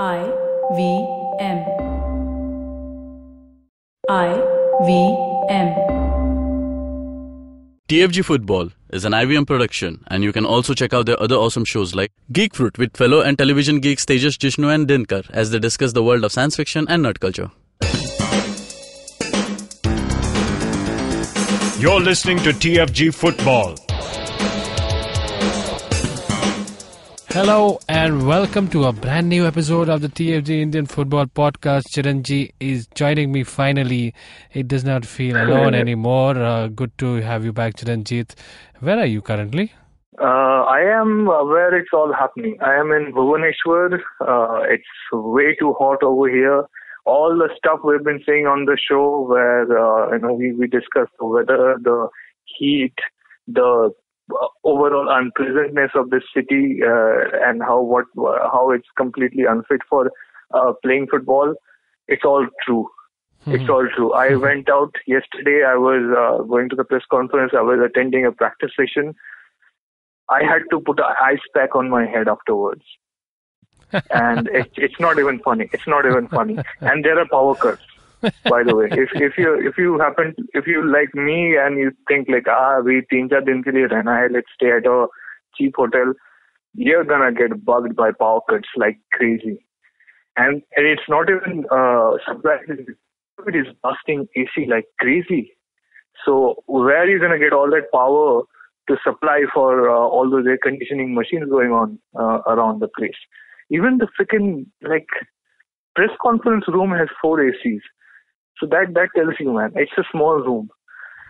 I V M. I V M. TFG Football is an IVM production, and you can also check out their other awesome shows like Geek Fruit with fellow and television geeks Tejas Jishnu and Dinkar as they discuss the world of science fiction and nerd culture. You're listening to TFG Football. Hello and welcome to a brand new episode of the TFG Indian Football Podcast. Chiranji is joining me finally. It does not feel alone anymore. Uh, good to have you back, Chiranjit. Where are you currently? Uh, I am where it's all happening. I am in Bhubaneswar. Uh, it's way too hot over here. All the stuff we've been saying on the show, where uh, you know we we discussed the weather, the heat, the overall unpleasantness of this city, uh, and how what how it's completely unfit for uh, playing football. It's all true. It's all true. I went out yesterday. I was uh, going to the press conference. I was attending a practice session. I had to put an ice pack on my head afterwards. and it, it's not even funny. It's not even funny. And there are power cuts by the way if if you if you happen if you like me and you think like ah we teen char din rehna hai let's stay at a cheap hotel you're gonna get bugged by power cuts like crazy. And and it's not even uh surprising. It is busting ac like crazy. So where are you gonna get all that power to supply for uh, all those air conditioning machines going on uh, around the place? Even the freaking like press conference room has four acs so that that tells you, man, it's a small room.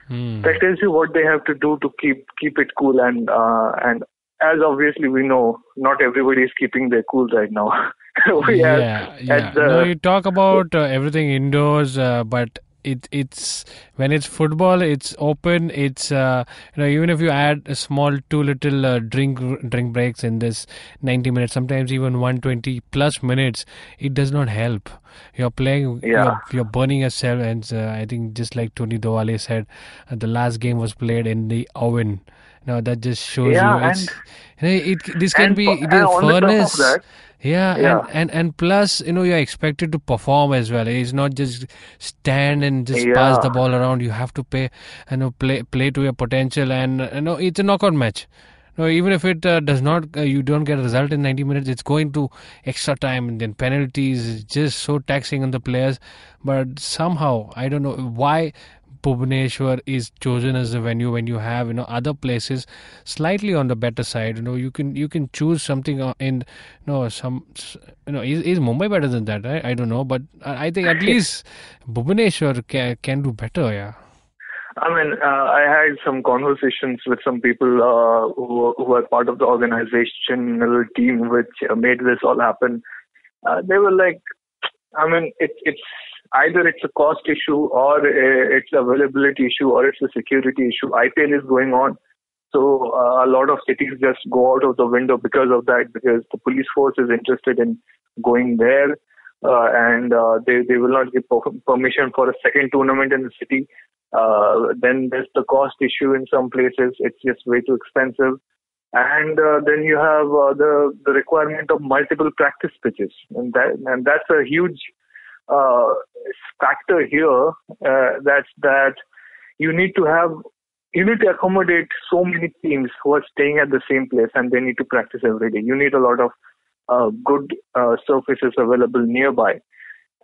Hmm. That tells you what they have to do to keep keep it cool and uh, and as obviously we know, not everybody is keeping their cool right now. we have yeah, yeah. the no, you talk about uh, everything indoors, uh, but it it's when it's football, it's open. It's uh, you know even if you add a small two little uh, drink drink breaks in this ninety minutes, sometimes even one twenty plus minutes, it does not help. You're playing, Yeah. you're, you're burning yourself, and uh, I think just like Tony Dovale said, uh, the last game was played in the oven. Now that just shows Yeah, you it's you know, it this can and be the and on the top of furnace. that- Yeah, Yeah. And, and and plus, you know, you're expected to perform as well. It's not just stand and just pass the ball around. You have to pay you know, play play to your potential. And you know, it's a knockout match. No, even if it uh, does not, uh, you don't get a result in 90 minutes. It's going to extra time and then penalties. It's just so taxing on the players. But somehow, I don't know why Bhubaneswar is chosen as a venue when you have you know other places slightly on the better side. You know you can you can choose something uh, in you know some you know is, is Mumbai better than that? I, I don't know, but I think at least Bhubaneswar can, can do better. Yeah. I mean, uh, I had some conversations with some people uh, who, who were part of the organizational team which made this all happen. Uh, they were like, I mean, it's it's either it's a cost issue or uh, it's availability issue or it's a security issue. IPL is going on, so uh, a lot of cities just go out of the window because of that because the police force is interested in going there. Uh, and uh, they they will not give permission for a second tournament in the city. Uh, then there's the cost issue in some places. It's just way too expensive. And uh, then you have the the requirement of multiple practice pitches, and that and that's a huge factor here. Uh, that's that you need to have you need to accommodate so many teams who are staying at the same place and they need to practice every day. You need a lot of uh, good uh, surfaces available nearby,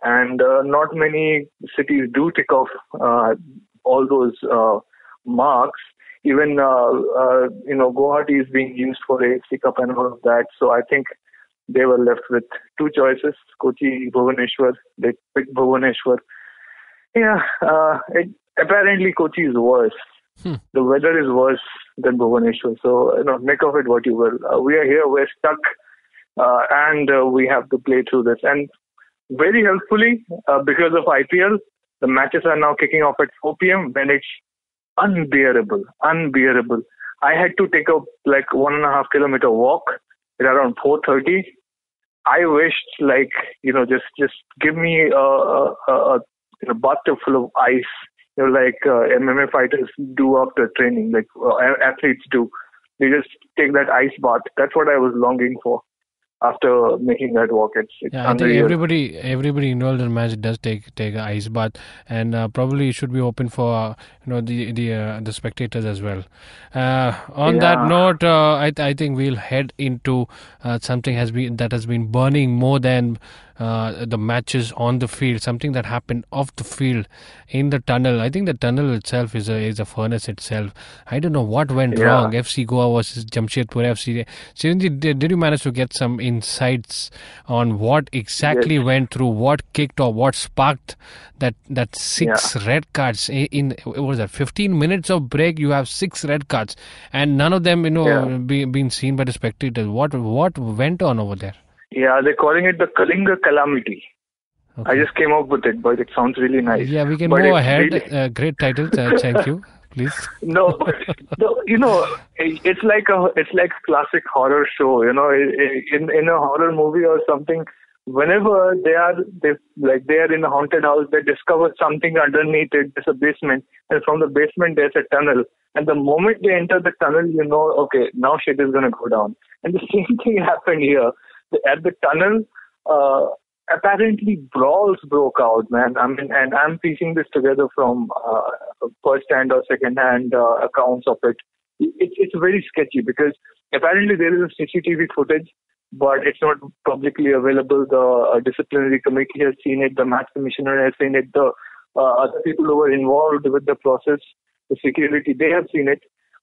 and uh, not many cities do tick off uh, all those uh, marks. Even uh, uh, you know Guwahati is being used for AFC Cup and all of that. So I think they were left with two choices: Kochi, Bhubaneswar. They picked Bhubaneswar. Yeah, uh, it, apparently Kochi is worse. Hmm. The weather is worse than Bhubaneswar. So you know, make of it what you will. Uh, we are here. We're stuck, uh, and uh, we have to play through this. And very helpfully, uh, because of IPL, the matches are now kicking off at 4 p.m. when it's unbearable, unbearable. I had to take a like one and a half kilometer walk at around 4:30. I wished like you know just just give me a, a, a, a bathtub full of ice, you know like uh, MMA fighters do after training, like uh, athletes do. They just take that ice bath. That's what I was longing for. After making that walk. It's, it's Yeah, I think everybody everybody involved in the match does take take a ice bath, and uh, probably it should be open for uh, you know the the uh, the spectators as well. Uh, on that note, uh, I th- I think we'll head into uh, something has been that has been burning more than. Uh, the matches on the field, something that happened off the field, in the tunnel. I think the tunnel itself is a is a furnace itself. I don't know what went Yeah. wrong. FC Goa versus Jamshedpur FC. Chiranjeev, did, did you manage to get some insights on what exactly went through, what kicked or what sparked that that six red cards in, in what was that 15 minutes of break? You have six red cards, and none of them, you know, Yeah. be, being seen by the spectators. What what went on over there? Yeah, they're calling it the Kalinga Calamity. I just came up with it, but it sounds really nice. Yeah, we can But go ahead. really- Uh, great title. Uh, thank you. Please. no, no, you know, it- it's like a it's like classic horror show. You know, in in a horror movie or something, whenever they are they like they are in a haunted house, they discover something underneath it. There's a basement, and from the basement there's a tunnel. And the moment they enter the tunnel, you know, okay, now shit is gonna go down. And the same thing happened here. At the tunnel, uh, apparently brawls broke out, man. I mean, and I'm piecing this together from uh, first-hand or second-hand uh, accounts of it. It's it's very sketchy because apparently there is a CCTV footage, but it's not publicly available. The uh, disciplinary committee has seen it. The match commissioner has seen it. The uh, other people who were involved with the process, the security, they have seen it.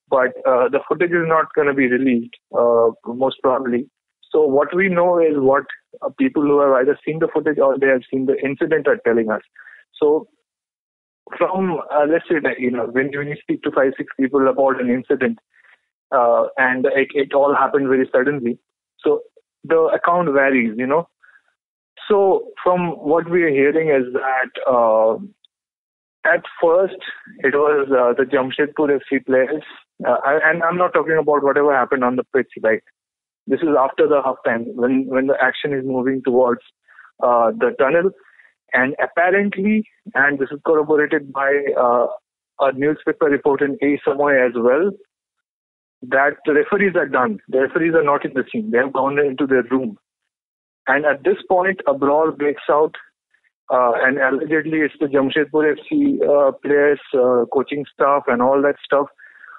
But uh, the footage is not going to be released, uh, most probably. So what we know is what people who have either seen the footage or they have seen the incident are telling us. So from uh, let's say that you know when, when you speak to five six people about an incident uh, and it, it all happened very suddenly, so the account varies, you know. So from what we are hearing is that uh, at first it was uh, the Jamshedpur FC players, uh, and I'm not talking about whatever happened on the pitch, like this is after the half time when when the action is moving towards uh, the tunnel. And apparently and this is corroborated by uh, a newspaper report in A as well that the referees are done. The referees are not in the scene. They have gone into their room. And at this point a brawl breaks out uh, and allegedly it's the Jamshedpur FC uh, players uh, coaching staff and all that stuff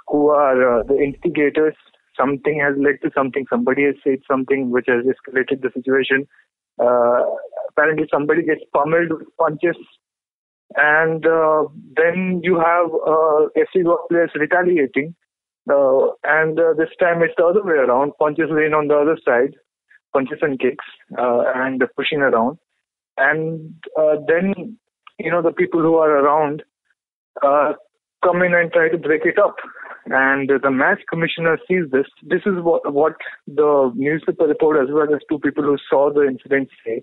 who are uh, the instigators something has led to something. Somebody has said something which has escalated the situation. Uh, apparently, somebody gets pummeled with punches, and uh, then you have uh, FC Goa players retaliating. Uh, and uh, this time it's the other way around. Punches rain on the other side, punches and kicks, uh, and pushing around. And uh, then, you know, the people who are around uh, come in and try to break it up. And the match commissioner sees this. This is what, what the newspaper report, as well as two people who saw the incident, say,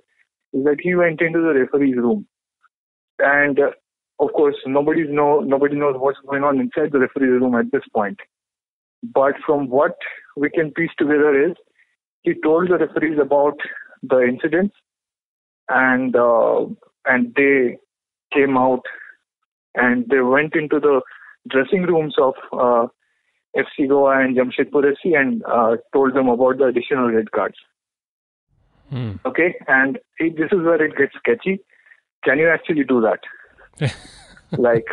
is that he went into the referee's room, and uh, of course, nobody's know nobody knows what's going on inside the referee's room at this point. But from what we can piece together is, he told the referees about the incidents, and uh, and they came out and they went into the dressing rooms of uh, FC Goa and Jamshedpur FC and uh, told them about the additional red cards. Hmm. Okay, and it, this is where it gets sketchy. Can you actually do that? like,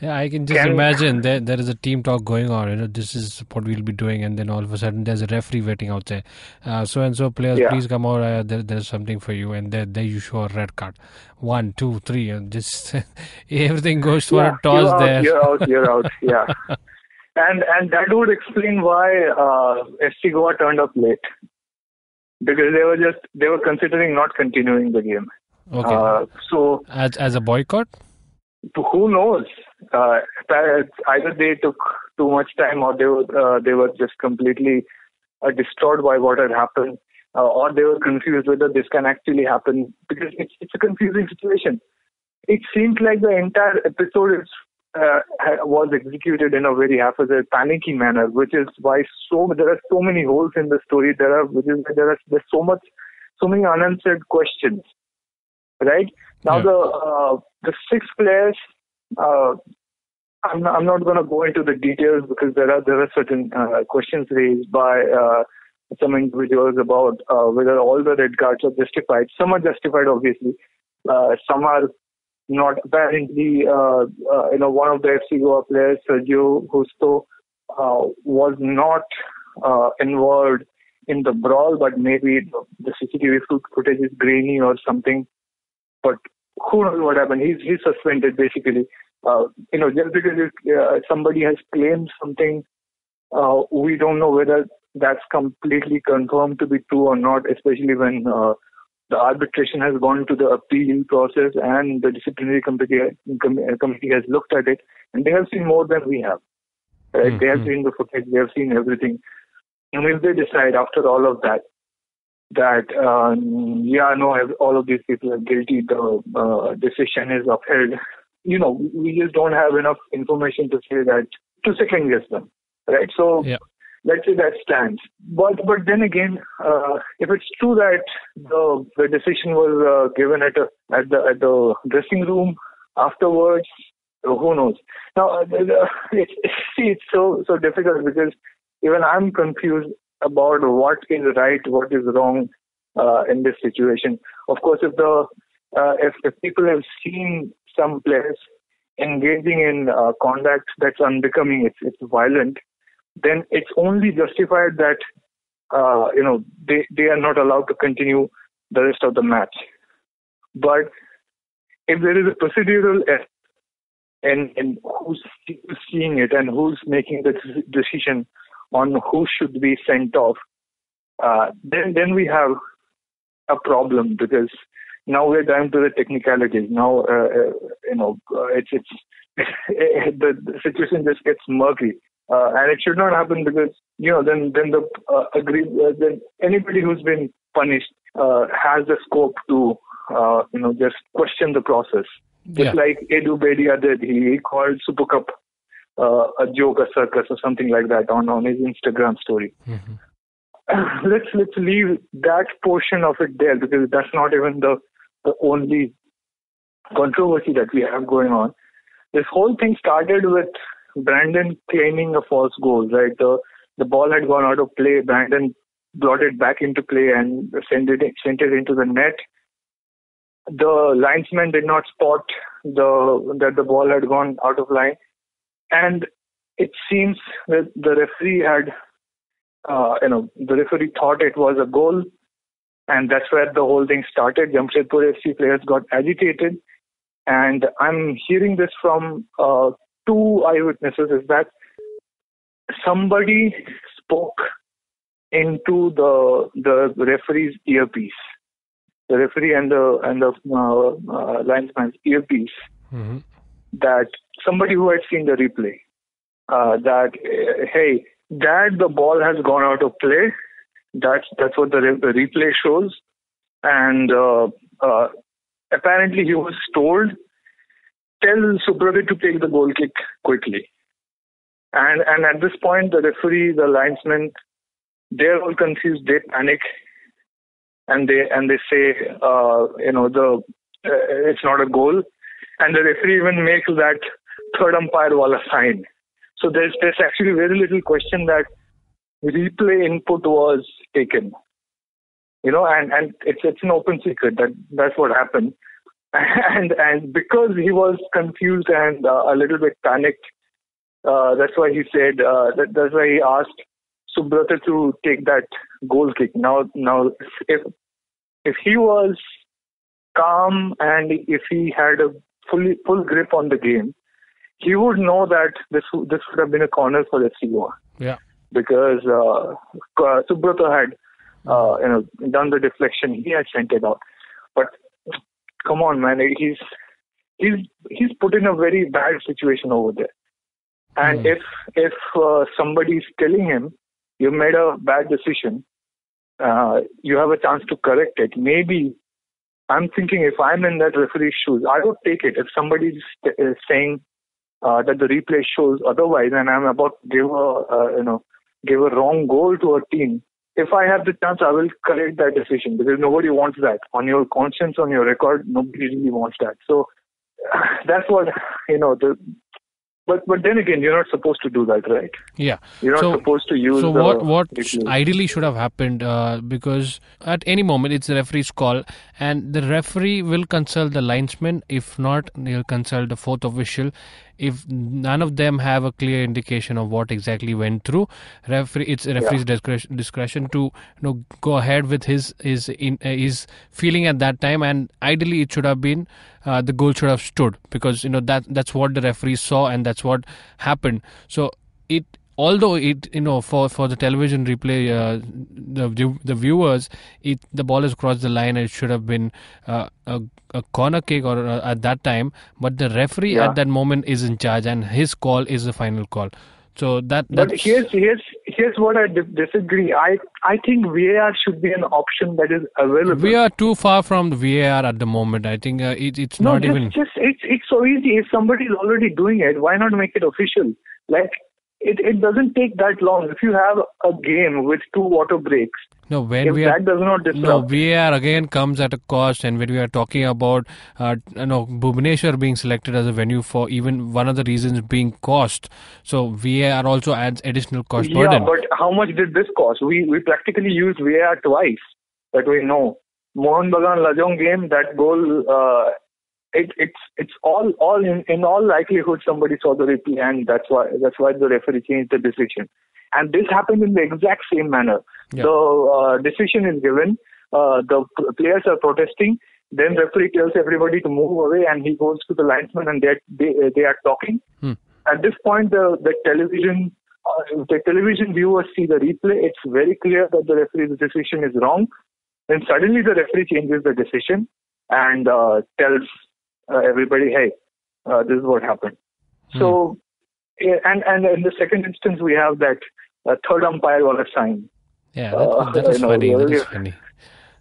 Yeah, I can just Can- imagine there there is a team talk going on. You know, this is what we'll be doing, and then all of a sudden there's a referee waiting out there. Uh, so and so players, Yeah. please come out. Uh, there, there's something for you, and there, there you show a red card. One, two, three, and just everything goes for yeah, a toss you're out, there. You're out. You're out. Yeah, and and that would explain why uh, FC Goa turned up late because they were just they were considering not continuing the game. Okay, Uh, so as as a boycott. who knows? Uh, either they took too much time, or they were uh, they were just completely uh, distraught by what had happened, uh, or they were confused whether this can actually happen because it's it's a confusing situation. It seems like the entire episode is, uh, was executed in a very haphazard, panicky manner, which is why so there are so many holes in the story. There are which is there are there's so much so many unanswered questions. Right now, Yeah. the uh, the six players. Uh, I'm not, I'm not going to go into the details because there are there are certain uh, questions raised by uh, some individuals about uh, whether all the red cards are justified. Some are justified, obviously. Uh, some are not. Apparently, uh, uh, you know, one of the FC Goa players, Sergio Juste, uh, was not uh, involved in the brawl, but maybe the CCTV footage is grainy or something. But who knows what happened? He's he's suspended basically. Uh, you know, just because uh, somebody has claimed something, uh, we don't know whether that's completely confirmed to be true or not. Especially when uh, the arbitration has gone to the appeal process and the disciplinary committee committee has looked at it, and they have seen more than we have. Right? Mhm. They have seen the footage. They have seen everything. And if they decide after all of that that um, yeah, no, all of these people are guilty, the uh, decision is upheld. You know, we just don't have enough information to say that to second guess them, right? So Yeah. Let's say that stands. But but then again, uh, if it's true that the the decision was uh, given at a at the at the dressing room afterwards, who knows? Now, uh, it's, see, it's so so difficult because even I'm confused about what is right, what is wrong uh, in this situation. Of course, if the uh, if, if people have seen some players engaging in uh, conduct that's unbecoming, it's it's violent, then it's only justified that uh, you know they they are not allowed to continue the rest of the match. But if there is a procedural error and and who's seeing it and who's making the decision on who should be sent off, uh, then then we have a problem because now we're down to the technicalities. Now uh, uh, you know it's it's the, the situation just gets murky. Uh, and it should not happen because you know then then the uh, agree uh, then anybody who's been punished uh, has the scope to uh, you know just question the process. Just Yeah. like Edu Bedia did, he, called Super Cup uh, a joke, a circus, or something like that on on his Instagram story. Mhm. let's let's leave that portion of it there because that's not even the the only controversy that we have going on. This whole thing started with Brandon claiming a false goal, right? The the ball had gone out of play. Brandon brought it back into play and sent it sent it into the net. The linesman did not spot the that the ball had gone out of line, and it seems that the referee had uh, you know, the referee thought it was a goal, and that's where the whole thing started. Jamshedpur FC players got agitated, and I'm hearing this from uh, two eyewitnesses is that somebody spoke into the the referee's earpiece, the referee and the and the uh, uh, linesman's earpiece Mhm. that somebody who had seen the replay uh, that uh, hey that the ball has gone out of play that's that's what the, re- the replay shows and uh, uh, apparently he was told tell Subrata to take the goal kick quickly and and at this point the referee the linesman they're all confused they panic and they and they say uh, you know the uh, it's not a goal and the referee even makes that third umpire wala sign. So there's there's actually very little question that replay input was taken. You know, and and it's it's an open secret that that's what happened. And and because he was confused and uh, a little bit panicked, uh, that's why he said uh, that that's why he asked Subrata to take that goal kick. Now now if if he was calm and if he had a fully full grip on the game, he would know that this would- this would have been a corner for FC Goa Yeah. because uh, Subrata had uh, you know done the deflection. He had sent it out, but come on, man, he's he's he's put in a very bad situation over there. And Hmm. if if uh, somebody's telling him you made a bad decision, uh, you have a chance to correct it. Maybe I'm thinking if I'm in that referee's shoes, I would take it. If somebody is uh, saying uh, that the replay shows otherwise, and I'm about to give a uh, you know give a wrong goal to a team, if I have the chance, I will correct that decision because nobody wants that on your conscience, on your record. Nobody really wants that. So that's what you know. The But but then again, you're not supposed to do that, right? Yeah. You're not so, supposed to use. So what what ideally should have happened uh, because at any moment it's the referee's call and the referee will consult the linesman. If not, he'll consult the fourth official. If none of them have a clear indication of what exactly went through, referee it's referee's discretion, discretion to you know go ahead with his his in, uh, his feeling at that time. And ideally, it should have been uh, the goal should have stood because you know that that's what the referee saw and that's what happened. So it although it you know for for the television replay uh, the the viewers it the ball has crossed the line and it should have been uh, a, a corner kick or uh, at that time but the referee Yeah. at that moment is in charge and his call is the final call so that But that's here's here's here's what I di- disagree. I I think VAR should be an option that is available. we are too far from the VAR at the moment I think uh, it, it's no, not just, even just it's it's so easy. If somebody is already doing it, why not make it official? Like it it doesn't take that long. If you have a game with two water breaks, no when if we are that does not disrupt. No, VAR again comes at a cost, and when we are talking about, uh, you know, Bhubaneswar being selected as a venue for even one of the reasons being cost. So VAR also adds additional cost yeah. burden. But how much did this cost? We we practically used VAR twice that we know. Mohan Bagan Lajong game, that goal. Uh, it, it's it's all all in, in all likelihood somebody saw the replay and that's why that's why the referee changed the decision. And this happened in the exact same manner. Yeah. the uh, decision is given. Uh, the players are protesting. Then referee tells everybody to move away and he goes to the linesman and they they, they are talking. Hmm. at this point the the television uh, the television viewers see the replay. It's very clear that the referee's decision is wrong. Then suddenly the referee changes the decision and uh, tells uh, everybody, hey, uh, this is what happened. So, and and in the second instance, we have that uh, third umpire on a sign. yeah, that, uh, that is you know, funny. That is funny.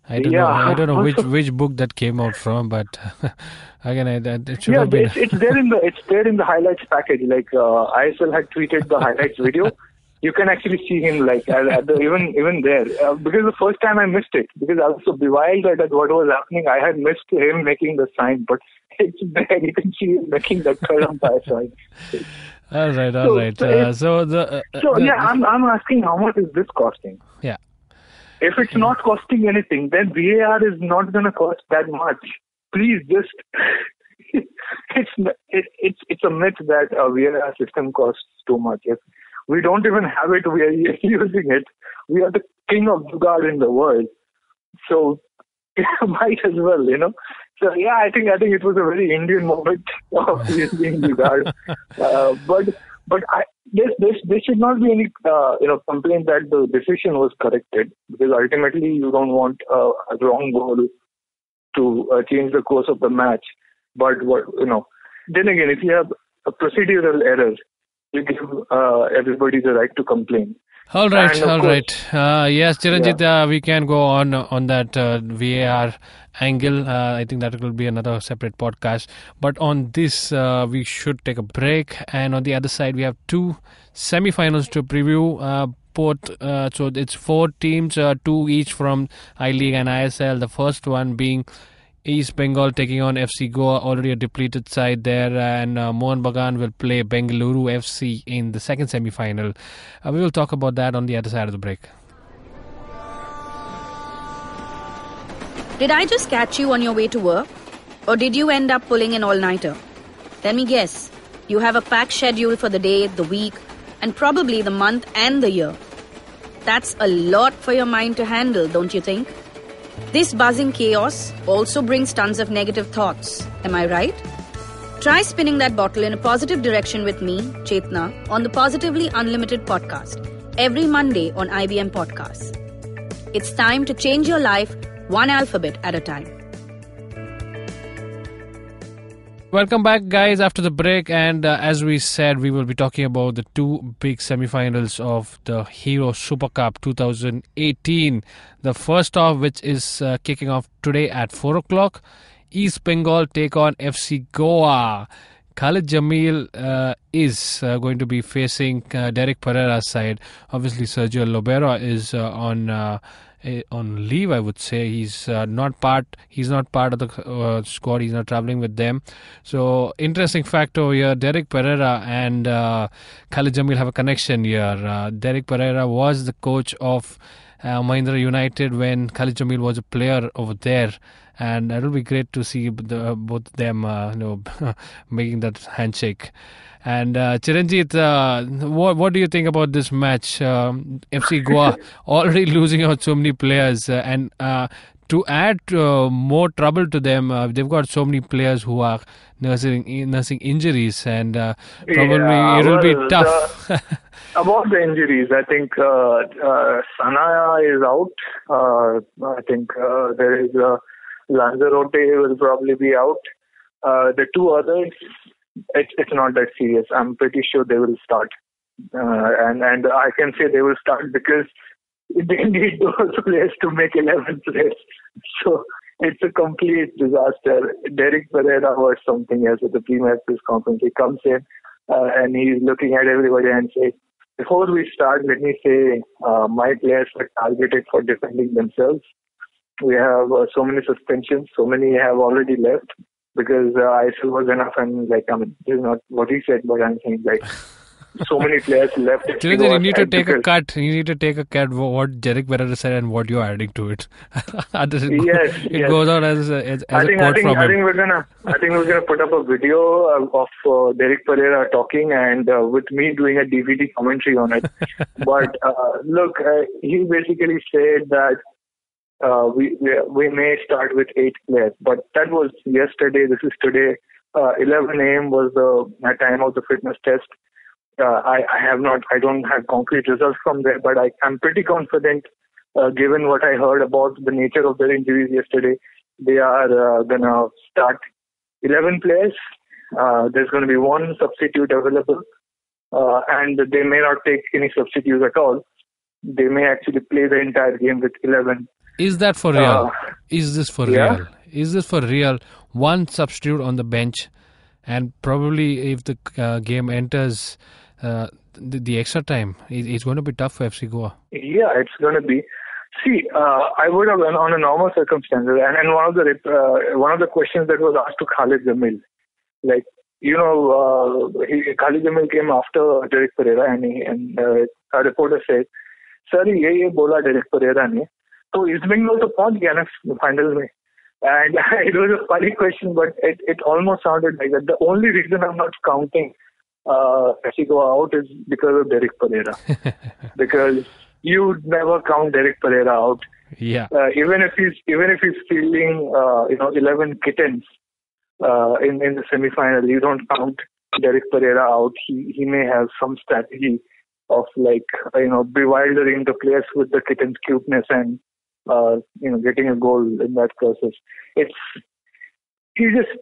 I don't Yeah. know. I don't know which which book that came out from, but again, I, that it should Yeah, have been. it's, it's there in the it's there in the highlights package. Like uh, ISL had tweeted the highlights video. You can actually see him like at, at the, even even there uh, because the first time I missed it because I was so bewildered at what was happening. I had missed him making the sign, but it's there. You can see him making the third umpire sign. all right, all So- right. so Uh, so the uh, So the- yeah, I'm I'm asking how much is this costing? yeah. If it's not costing anything, then VAR is not going to cost that much. Please just. it's it, it's it's a myth that a VAR system costs too much. If we don't even have it, we are using it. We are the king of Jugaad in the world, so might as well, you know. So yeah, I think I think it was a very Indian moment of using Jugaad, uh, but but I, this this there should not be any uh, you know complaint that the decision was corrected because ultimately you don't want uh, a wrong goal to uh, change the course of the match. But what you know, then again, if you have a procedural error, you give uh, everybody the right to complain. All right, all right. Uh, yes, Chiranjit, uh, we can go on on that uh, VAR angle. Uh, I think that will be another separate podcast. But on this, uh, we should take a break. And on the other side, we have two semi-finals to preview. Uh, both, uh, so it's four teams, uh, two each from I League and ISL. The first one being East Bengal taking on FC Goa, already a depleted side there, and uh, Mohan Bagan will play Bengaluru FC in the second semi final. Uh, we will talk about that on the other side of the break. Did I just catch you on your way to work? Or did you end up pulling an all nighter? Let me guess. You have a packed schedule for the day, the week, and probably the month and the year. That's a lot for your mind to handle, don't you think? This buzzing chaos also brings tons of negative thoughts. Am I right? Try spinning that bottle in a positive direction with me, Chetna, on the Positively Unlimited podcast every Monday on IVM Podcasts. It's time to change your life one alphabet at a time. Welcome back, guys, after the break. And uh, as we said, we will be talking about the two big semi-finals of the Hero Super Cup 2018. The first off, which is uh, kicking off today at 4 o'clock. East Bengal take on FC Goa. Khalid Jamil uh, is uh, going to be facing uh, Derek Pereira's side. Obviously, Sergio Lobera is uh, on uh, on leave. I would say he's uh, not part. He's not part of the uh, squad. He's not traveling with them. So interesting fact over here. Derek Pereira and uh, Khalid Jamil have a connection here. Uh, Derek Pereira was the coach of uh, Mahindra United when Khalid Jamil was a player over there. And it'll be great to see the, both of them, uh, you know, making that handshake. And uh, Chiranjit, uh, what what do you think about this match? Um, FC Goa already losing out so many players, uh, and uh, to add uh, more trouble to them, uh, they've got so many players who are nursing nursing injuries, and uh, probably Yeah, it'll be well, tough. About the injuries, I think uh, uh, Sanaya is out. Uh, I think uh, there is uh, Lanzarote will probably be out. Uh, the two others, it, it's not that serious. I'm pretty sure they will start, uh, and and I can say they will start because they need those players to make 11 players. So it's a complete disaster. Derek Pereira or something else at the pre-match press conference. He comes in uh, and he's looking at everybody and says, before we start, let me say uh, my players are targeted for defending themselves. We have uh, so many suspensions, so many have already left because uh, ISL was enough. And like, I mean, this is not what he said, but I'm saying like so many players left. You need to take a cut. You need to take a cut what Derek Pereira said and what you're adding to it. It, Yes, it yes. goes out as a, as, I as think a I quote think from I him. think we're gonna I think we're gonna put up a video of of, uh, Derek Pereira talking and uh, with me doing a DVD commentary on it. but uh, look, uh, he basically said that uh, we, we may start with eight players, but that was yesterday. This is today. Uh, 11 a.m. was the time of the fitness test. Uh, I, I have not, I don't have concrete results from there, but I, I'm pretty confident, uh, given what I heard about the nature of their injuries yesterday, they are uh, gonna start 11 players. Uh, there's going to be one substitute available, uh, and they may not take any substitutes at all. They may actually play the entire game with 11. Is that for real? Uh, Is this for yeah. real? Is this for real? One substitute on the bench, and probably if the uh, game enters uh, the, the extra time, it, it's going to be tough for FC Goa. Yeah, it's going to be. See, uh, I would have, on a normal circumstances, and, and one of the rep- uh, one of the questions that was asked to Khalid Jamil, like you know, uh, he, Khalid Jamil came after Derek Pereira, and he, and uh, a reporter said, "Sir, ये ये बोला Derek Pereira ने, तो east Bengal तो पहुंच गया ना final में and it was a funny question, but it, it almost sounded like that. The only reason I'm not counting uh, Goa out is because of Derek Pereira, because you never count Derek Pereira out. Yeah. Uh, even if he's even if he's fielding uh, you know 11 kittens uh, in in the semifinal, you don't count Derek Pereira out. He he may have some strategy of like you know bewildering the players with the kitten's cuteness and uh, you know getting a goal in that process. It's he just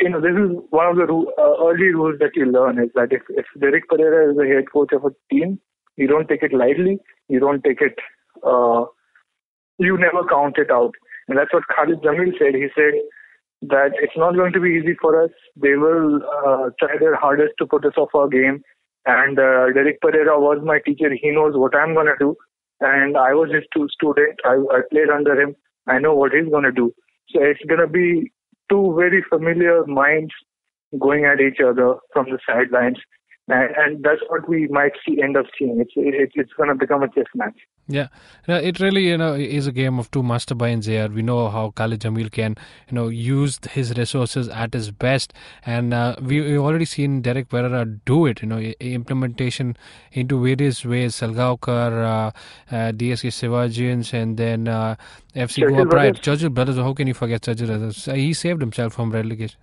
you know this is one of the uh, early rules that you learn is that if if Derek Pereira is the head coach of a team, you don't take it lightly. You don't take it. Uh, you never count it out, and that's what Khalid Jamil said. He said that it's not going to be easy for us. They will uh, try their hardest to put us off our game. And uh, Derek Pereira was my teacher. He knows what I'm going to do. And I was his stu- student. I, I played under him. I know what he's going to do. So it's going to be two very familiar minds going at each other from the sidelines. And, and that's what we might see end up seeing. It's it, it's going to become a chess match. Yeah, it really you know is a game of two master minds here. We know how Khalid Jamil can you know use his resources at his best, and uh, we, we've already seen Derek Pereira do it. You know, implementation into various ways. Salgaonkar, uh, uh, DSK Sivajians, and then uh, FC Churchill Goa Pride. brothers. Churchill brothers. How can you forget Churchill brothers? Uh, He saved himself from relegation.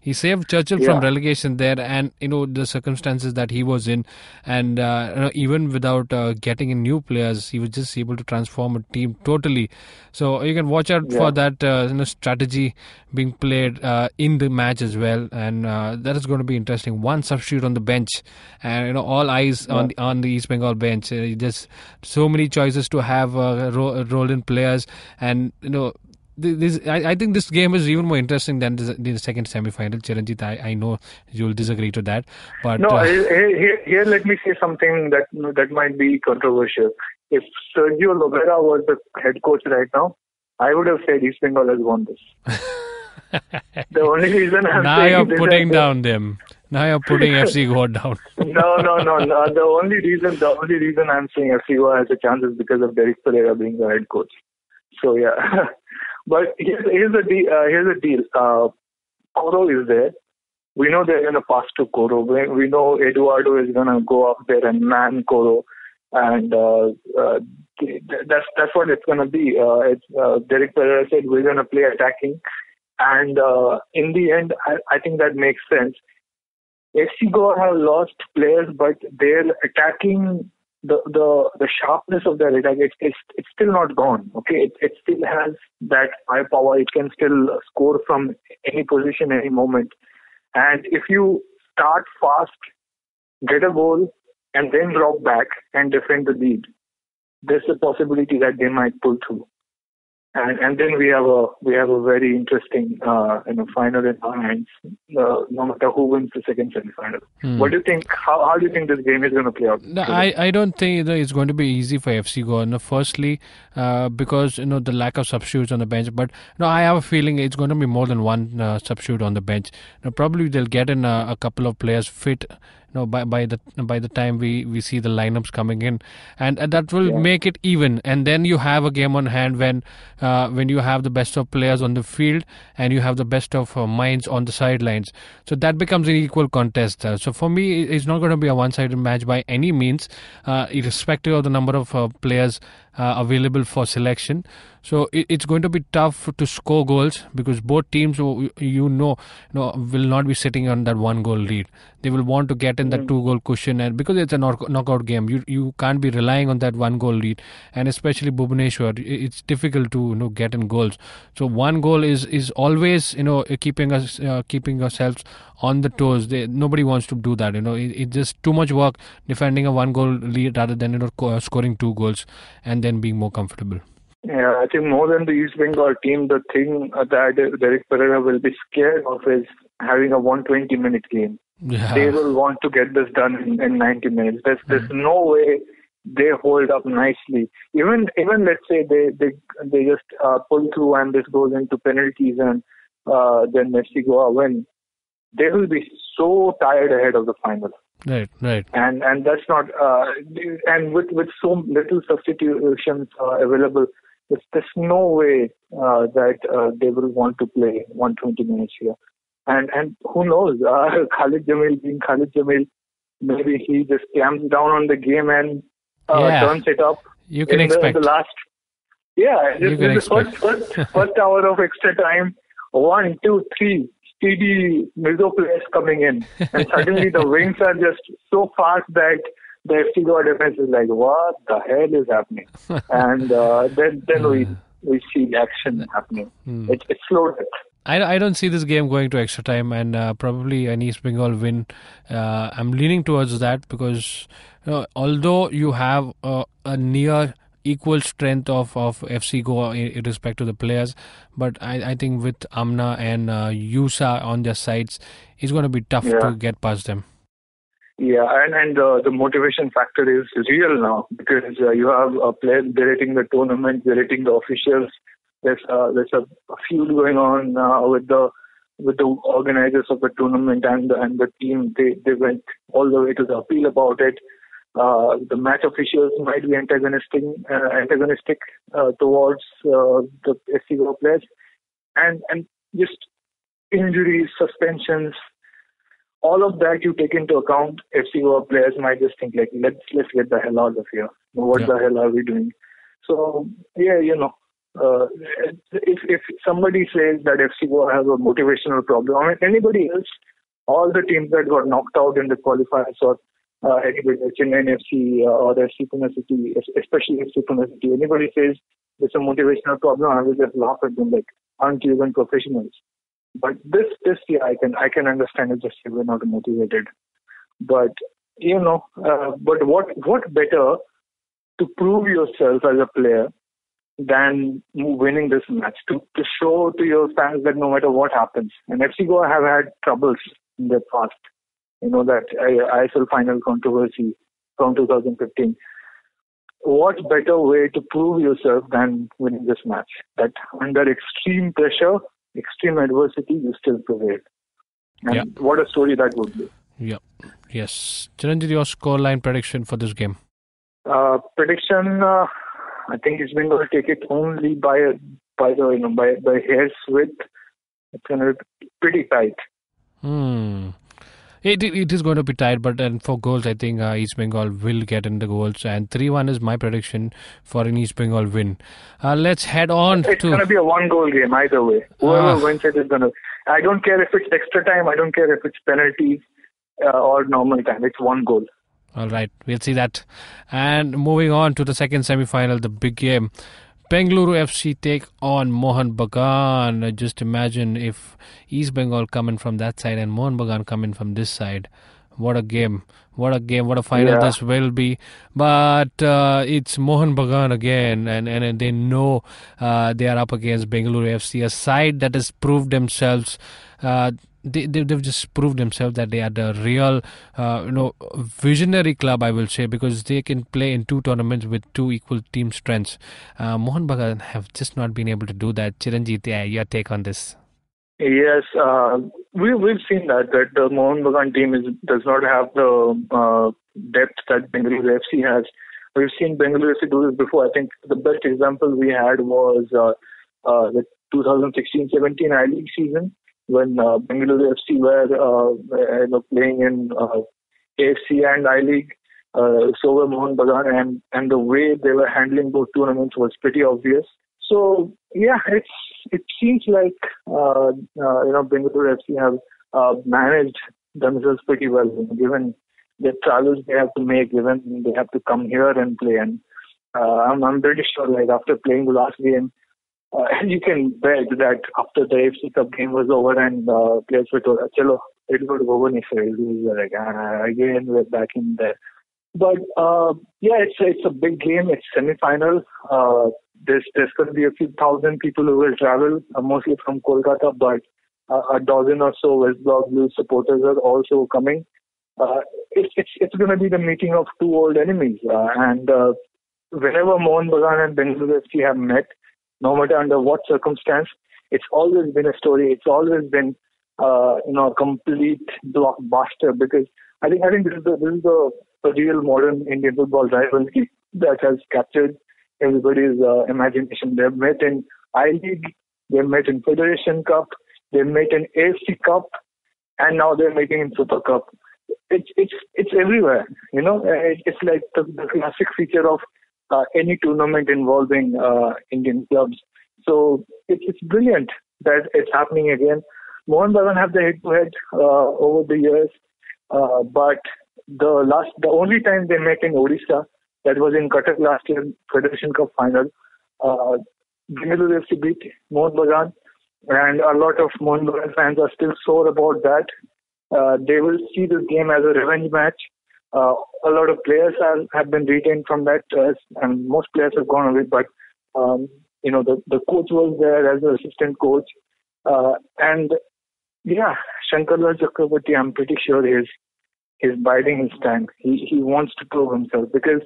He saved Churchill from relegation there, and you know the circumstances that he was in, and uh, you know, even without uh, getting in new players, he was just able to transform a team totally. So you can watch out Yeah. for that uh, you know strategy being played uh, in the match as well, and uh, that is going to be interesting. One substitute on the bench, and you know all eyes on the, on the East Bengal bench. Just so many choices to have uh, ro- role in players, and you know this I, I think this game is even more interesting than the, the second semi-final. Chiranjit, I, I know you'll disagree to that, but No, uh, here, here, let me say something that that might be controversial. if Sergio Lobera was the head coach right now, I would have said East Bengal has won this. the only reason I'm now you're putting is- down them. Now you're putting FC Goa down. no, no, no, no. The only reason, the only reason I'm saying FC Goa has a chance is because of Derek Pereira being the head coach. So yeah, but here's here's the deal. Uh, here's a deal. Uh, Coro is there. We know they're gonna pass to Coro. We, know Eduardo is gonna go up there and man Coro, and uh, uh, that's that's what it's gonna be. Uh, it's, uh, Derek Pereira said we're gonna play attacking, and uh, in the end, I, I think that makes sense. FC Goa have lost players, but their attacking, the the the sharpness of their attack, it's it's, it's still not gone. Okay, it, it still has that firepower. It can still score from any position, any moment. And if you start fast, get a goal, and then drop back and defend the lead, there's a possibility that they might pull through. And and then we have a we have a very interesting uh, you know final in our hands. Uh, no matter who wins the second semi-final. What do you think? How how do you think this game is going to play out? No, I, I don't think it's going to be easy for FC Goa. No, firstly, uh, because you know the lack of substitutes on the bench. But no, I have a feeling it's going to be more than one uh, substitute on the bench. Now, probably they'll get in a, a couple of players fit. Know, by by the by the time we, we see the lineups coming in, and, and that will make it even. And then you have a game on hand when uh, when you have the best of players on the field and you have the best of uh, minds on the sidelines. So that becomes an equal contest. Uh, so for me, it's not going to be a one-sided match by any means, uh, irrespective of the number of uh, players uh, available for selection. So it, it's going to be tough to score goals because both teams, you know, you know, will not be sitting on that one-goal lead. They will want to get in that two-goal cushion, and because it's a knock- knockout game, you you can't be relying on that one-goal lead, and especially Bhubaneswar, it's difficult to you know get in goals. So one goal is is always you know keeping us uh, keeping ourselves on the toes. They, nobody wants to do that. You know, it, it's just too much work defending a one goal lead rather than you know scoring two goals and then being more comfortable. Yeah, I think more than the East Bengal team, the thing that Derek Pereira will be scared of is having a 120 minute game. Yeah. They will want to get this done in, in 90 minutes. There's there's no way they hold up nicely. Even even let's say they they they just uh, pull through and this goes into penalties and uh, then FC Goa win. They will be so tired ahead of the final Right, right. and and that's not uh, and with with so little substitutions uh, available there's, there's no way uh, that uh, they will want to play 120 minutes here and and who knows uh, Khalid Jamil being Khalid Jamil maybe he just clamps down on the game and uh, Yeah. turns it up You can in the, expect. the last yeah You this can the first, first first hour of extra time one two three speedy middle players coming in and suddenly the wings are just so fast that the FC Goa defense is like what the hell is happening and uh, then then we we see action happening Hmm. it's it's slow death. I, I don't see this game going to extra time and uh, probably an East Bengal win. Uh, I'm leaning towards that because you know, although you have uh, a near equal strength of, of FC Goa in, in respect to the players, but I, I think with Amna and uh, Yusa on their sides, it's going to be tough Yeah. to get past them. Yeah, and and uh, the motivation factor is real now because uh, you have uh, players directing the tournament, directing the officials. There's uh, there's a, a feud going on uh, with the with the organizers of the tournament and the, and the team. They they went all the way to the appeal about it. Uh, the match officials might be antagonistic uh, antagonistic uh, towards uh, the FC Goa players, and and just injuries, suspensions, all of that you take into account, FC Goa players might just think like, let's let's get the hell out of here. What Yeah. the hell are we doing? So yeah, you know, uh, if if somebody says that FC Goa has a motivational problem, I mean anybody else, all the teams that got knocked out in the qualifiers or uh, anybody, Chennai FC uh, or FC Pune City, especially FC Pune City, anybody says it's a motivational problem, I will just laugh at them like, aren't you even professionals? But this, this, yeah, I can, I can understand it. Just we're not motivated. But you know, uh, but what, what better to prove yourself as a player than winning this match to to show to your fans that no matter what happens, and FC Goa have had troubles in the past. You know that ISL final controversy from 2015. what better way to prove yourself than winning this match? That under extreme pressure, extreme adversity, you still prevail. And Yeah. what a story that would be. Yeah. Yes. Chiranjit, your scoreline prediction for this game? Uh, prediction, uh, I think East going to take it only by by the you know by by hair's width. It's gonna be pretty tight. Hmm. It, it is going to be tight, but then for goals, I think uh, East Bengal will get in the goals, and three one is my prediction for an East Bengal win. Uh, let's head on It's to gonna be a one-goal game either way. Whoever Ah. wins it is gonna. I don't care if it's extra time. I don't care if it's penalties uh, or normal time. It's one goal. All right, we'll see that. And moving on to the second semi-final, the big game. Bengaluru FC take on Mohan Bagan. Just imagine if East Bengal coming from that side and Mohan Bagan coming from this side. What a game. What a game. What a final Yeah. this will be. But uh, it's Mohan Bagan again, and, and, and they know uh, they are up against Bengaluru FC, a side that has proved themselves. Uh, they, they, they've just proved themselves that they are the real, uh, you know, visionary club, I will say, because they can play in two tournaments with two equal team strengths. Uh, Mohan Bagan have just not been able to do that. Chiranjit, yeah, your take on this? Yes, uh, we we've seen that that the Mohan Bagan team is does not have the uh, depth that Bengaluru FC has. We've seen Bengaluru FC do this before. I think the best example we had was uh, uh, the 2016-17 I League season when uh, Bengaluru FC were uh, you know, playing in uh, AFC and I League. Uh, so were Mohan Bagan, and and the way they were handling both tournaments was pretty obvious. So yeah, it's it seems like uh, uh, you know Bengaluru FC have uh, managed themselves pretty well, given the travels they have to make, given they have to come here and play. And uh, I'm I'm pretty sure like after playing the last game, uh, you can bet that after the AFC Cup game was over and uh, players were told, "Chalo, going to go over." We were like, again we're back in there. But uh, yeah, it's it's a big game. It's semi-final. Uh, there's there's going to be a few thousand people who will travel, uh, mostly from Kolkata, but uh, a dozen or so West Block Blues supporters are also coming. Uh, it's it's it's going to be the meeting of two old enemies, uh, and uh, whenever Mohan Bagan and Bengaluru have met, no matter under what circumstance, it's always been a story. It's always been uh, you know a complete blockbuster because I think I think this is the this is the, real modern Indian football rivalry that has captured everybody's uh, imagination. They've met in I League, they've met in Federation Cup, they've met in AFC Cup, and now they're making in Super Cup. It's it's it's everywhere. You know, Uh, it's like the, the classic feature of uh, any tournament involving uh, Indian clubs. So it's brilliant that it's happening again. Mohan Bagan have the head-to-head uh, over the years, uh, but the last the only time they met in Odisha that was in Cuttack last year Federation Cup final. Uh, Bengaluru FC beat Mohan Bagan, and a lot of Mohan Bagan fans are still sore about that. Uh, they will see this game as a revenge match. Uh, a lot of players have, have been retained from that, uh, and most players have gone away. But um, you know, the the coach was there as an assistant coach, uh, and yeah, Shankarlal Chakraborty, I'm pretty sure he's he's biding his time. He he wants to prove himself because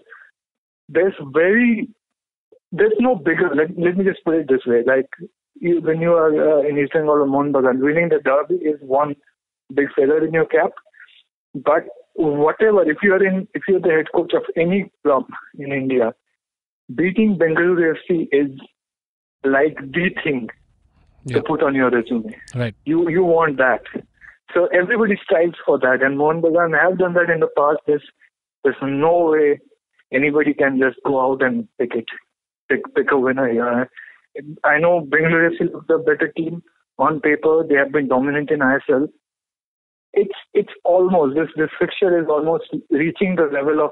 there's very there's no bigger. Let, let me just put it this way: like you, when you are uh, in East Bengal or Mohun Bagan, winning the derby is one big feather in your cap. But whatever, if you are in, if you're the head coach of any club in India, beating Bengaluru FC is like the thing Yeah. to put on your resume. Right. You you want that. So everybody strives for that, and Mohun Bagan I have done that in the past. There's there's no way anybody can just go out and pick it, pick pick a winner here. I know Bengaluru is the better team on paper. They have been dominant in ISL. It's it's almost this this fixture is almost reaching the level of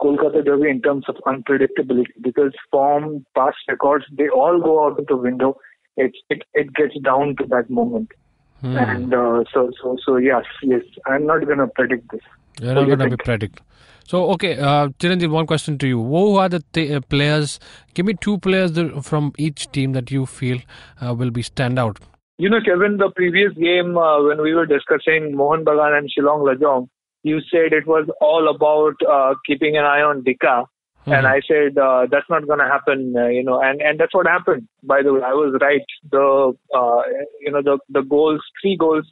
Kolkata Derby in terms of unpredictability because form, past records, they all go out of the window. It it it gets down to that moment. Hmm. And uh, so, so, so yes, yes. I'm not going to predict this. You're not going to be predict. So, okay, uh, Chiranjeev, one question to you. Who are the th- uh, players? Give me two players that, from each team that you feel uh, will be stand out. You know, Kevin, the previous game uh, when we were discussing Mohan Bagan and Shillong Lajong, you said it was all about uh, keeping an eye on Dika. And I said uh, that's not going to happen, uh, you know, and and that's what happened. By the way, I was right. The uh, you know the the goals, three goals,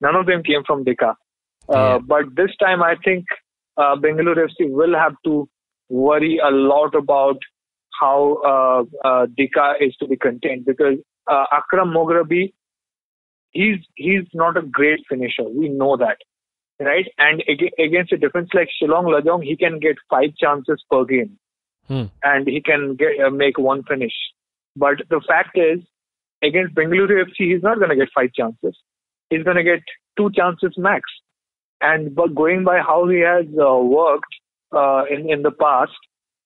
none of them came from Dika. Uh, Yeah. But this time, I think uh, Bengaluru FC will have to worry a lot about how uh, uh, Dika is to be contained because uh, Akram Moghrabi, he's he's not a great finisher. We know that, right? And ag- against a defense like Shillong Lajong, he can get five chances per game, Hmm. and he can get uh, make one finish. But the fact is, against Bengaluru FC, he's not going to get five chances. He's going to get two chances max. And but going by how he has uh, worked uh, in in the past,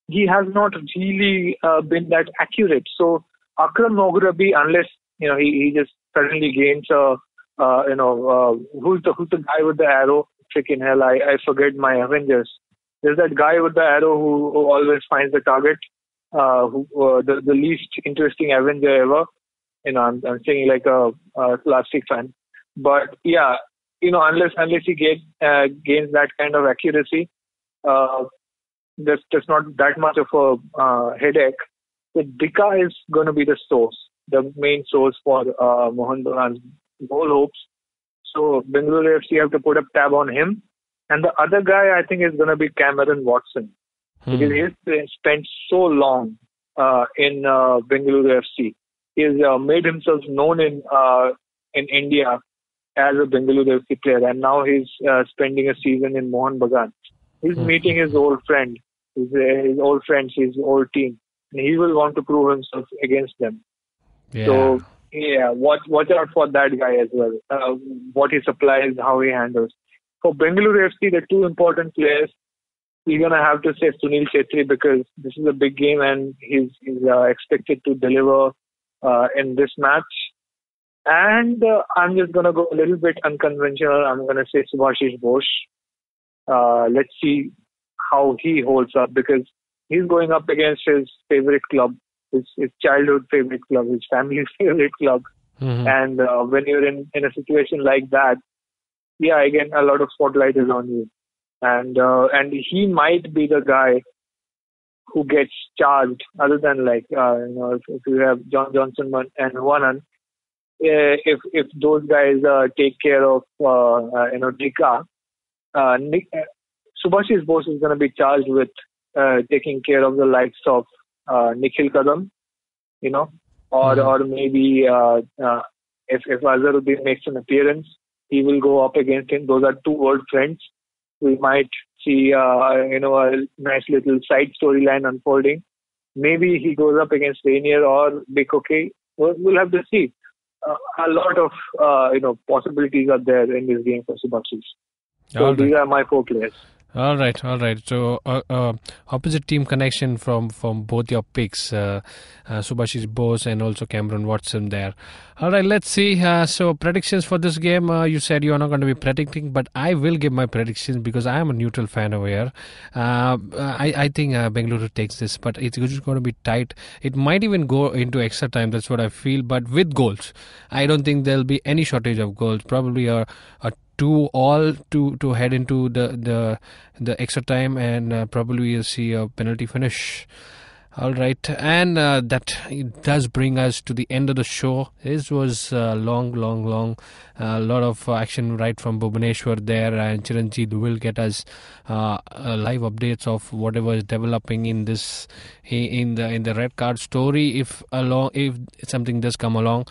he has not really uh, been that accurate. So Akram Moghrabi, unless you know he, he just suddenly gains a uh, you know uh, who's the who's the guy with the arrow? Freaking hell, I I forget my Avengers. There's that guy with the arrow who, who always finds the target. Uh, who uh, the the least interesting Avenger ever. You know, I'm I'm saying like a, a plastic fan. But yeah, you know, unless unless he get, uh, gains that kind of accuracy, uh, there's just not that much of a uh, headache. So Dika is going to be the source, the main source for uh, Mohan Bagan's goal hopes. So Bengaluru FC have to put a tab on him. And the other guy I think is going to be Cameron Watson because Hmm. he's spent so long uh, in uh, Bengaluru FC. He's uh, made himself known in uh, in India as a Bengaluru FC player, and now he's uh, spending a season in Mohan Bagan. He's Hmm. meeting his old friend, his, uh, his old friends, his old team, and he will want to prove himself against them. Yeah. So yeah, watch watch out for that guy as well. Uh, what he supplies, how he handles. For Bengaluru FC, the two important players, you're gonna have to say Sunil Chhetri because this is a big game and he's he's uh, expected to deliver uh, in this match. And uh, I'm just gonna go a little bit unconventional. I'm gonna say Subhashish Bose. Uh, let's see how he holds up because he's going up against his favorite club, his, his childhood favorite club, his family favorite club. Mhm. And uh, when you're in, in a situation like that, yeah, again, a lot of spotlight is on you. And uh, and he might be the guy who gets charged, other than like uh, you know, if, if you have John Johnson and Juanan, uh, if if those guys uh, take care of uh, uh, you know Dika, uh, Nick, uh, Subhashish Bose is going to be charged with uh, taking care of the likes of uh, Nikhil Kadam, you know, or Mhm. or maybe uh, uh, if if Azharuddin makes an appearance, he will go up against him. Those are two old friends. We might see uh, you know a nice little side storyline unfolding. Maybe he goes up against Rainier or Bikoke. We'll, we'll have to see. Uh, a lot of uh, you know possibilities are there in this game for Subhashish. So All these are my four players. All right, all right. So, uh, uh, opposite team connection from from both your picks, uh, uh, Subhashish Bose and also Cameron Watson there. All right, let's see. Uh, so, predictions for this game. Uh, you said you are not going to be predicting, but I will give my predictions because I am a neutral fan over here. Uh, I I think Bengaluru takes this, but it's just going to be tight. It might even go into extra time. That's what I feel. But with goals, I don't think there'll be any shortage of goals. Probably a a two all to to head into the the the extra time and uh, probably you'll see a penalty finish. All right. And uh, that does bring us to the end of the show. This was uh, long long long. A lot of uh, action right from Bhubaneswar there and Chiranjeev will get us uh, uh, live updates of whatever is developing in this in the in the red card story. If along if something does come along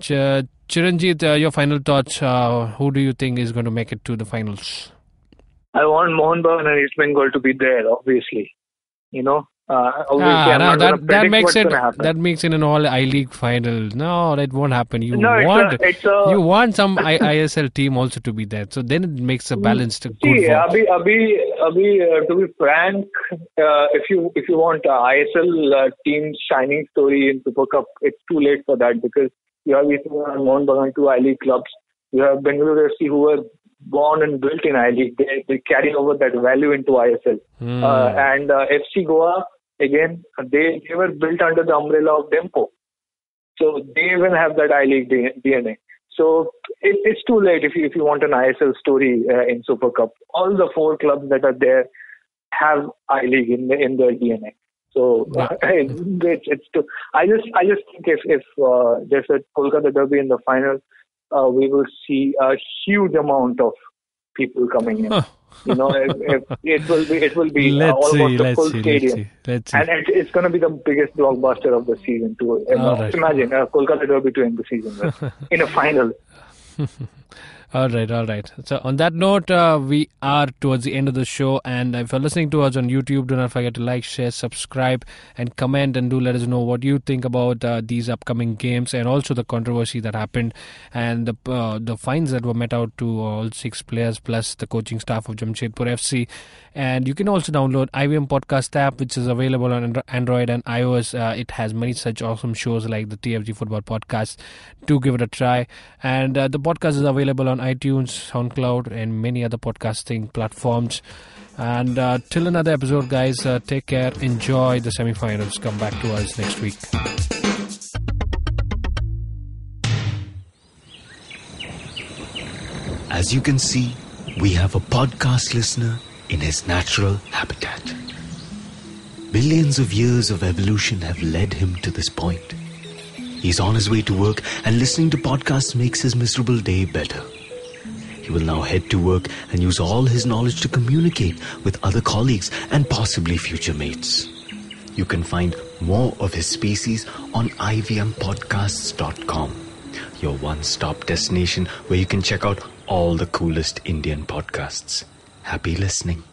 Ch- Chiranjeev uh, your final thoughts uh, who do you think is going to make it to the finals I want Mohan Bagan and East Bengal to be there, obviously. You know, uh, Ah, no, that that makes it that makes it an all I League final. No, that won't happen. You no, want it's a, it's a you want some I, ISL team also to be there, so then it makes a balanced See, vote. Abhi, Abhi, Abhi, uh, to be frank, uh, if you if you want uh, ISL uh, team shining story in Super Cup, it's too late for that because you have and Mohan Bagan, two I League clubs. You have Bengaluru FC who were born and built in I League. They, they carry over that value into ISL. Hmm. Uh, and uh, FC Goa, again, they, they were built under the umbrella of Dempo. So they even have that I League DNA. So it, it's too late if you, if you want an ISL story uh, in Super Cup. All the four clubs that are there have I League in the, in their DNA. So Yeah. it's, it's to, I just I just think if if uh, there's a Kolkata Derby in the final, uh, we will see a huge amount of people coming in. Huh. You know, it, it, it will be it will be uh, Let's see, almost a let's full see, let's see, let's see. And it, it's going to be the biggest blockbuster of the season too. You know, Imagine uh, Kolkata Derby to end the season with, in a final. All right, all right. So, on that note, uh, we are towards the end of the show. And if you're listening to us on YouTube, do not forget to like, share, subscribe, and comment. And do let us know what you think about uh, these upcoming games and also the controversy that happened and the uh, the fines that were met out to all six players plus the coaching staff of Jamshedpur FC. And you can also download IVM Podcast app, which is available on Android and iOS. Uh, it has many such awesome shows like the TFG Football Podcast. Do give it a try. And uh, the podcast is available on iTunes, SoundCloud, and many other podcasting platforms. And uh, till another episode, guys, uh, take care. Enjoy the semifinals. Come back to us next week. As you can see, we have a podcast listener in his natural habitat. Billions of years of evolution have led him to this point. He's on his way to work, and listening to podcasts makes his miserable day better. He will now head to work and use all his knowledge to communicate with other colleagues and possibly future mates. You can find more of his species on ivmpodcasts.com, your one stop destination where you can check out all the coolest Indian podcasts. Happy listening.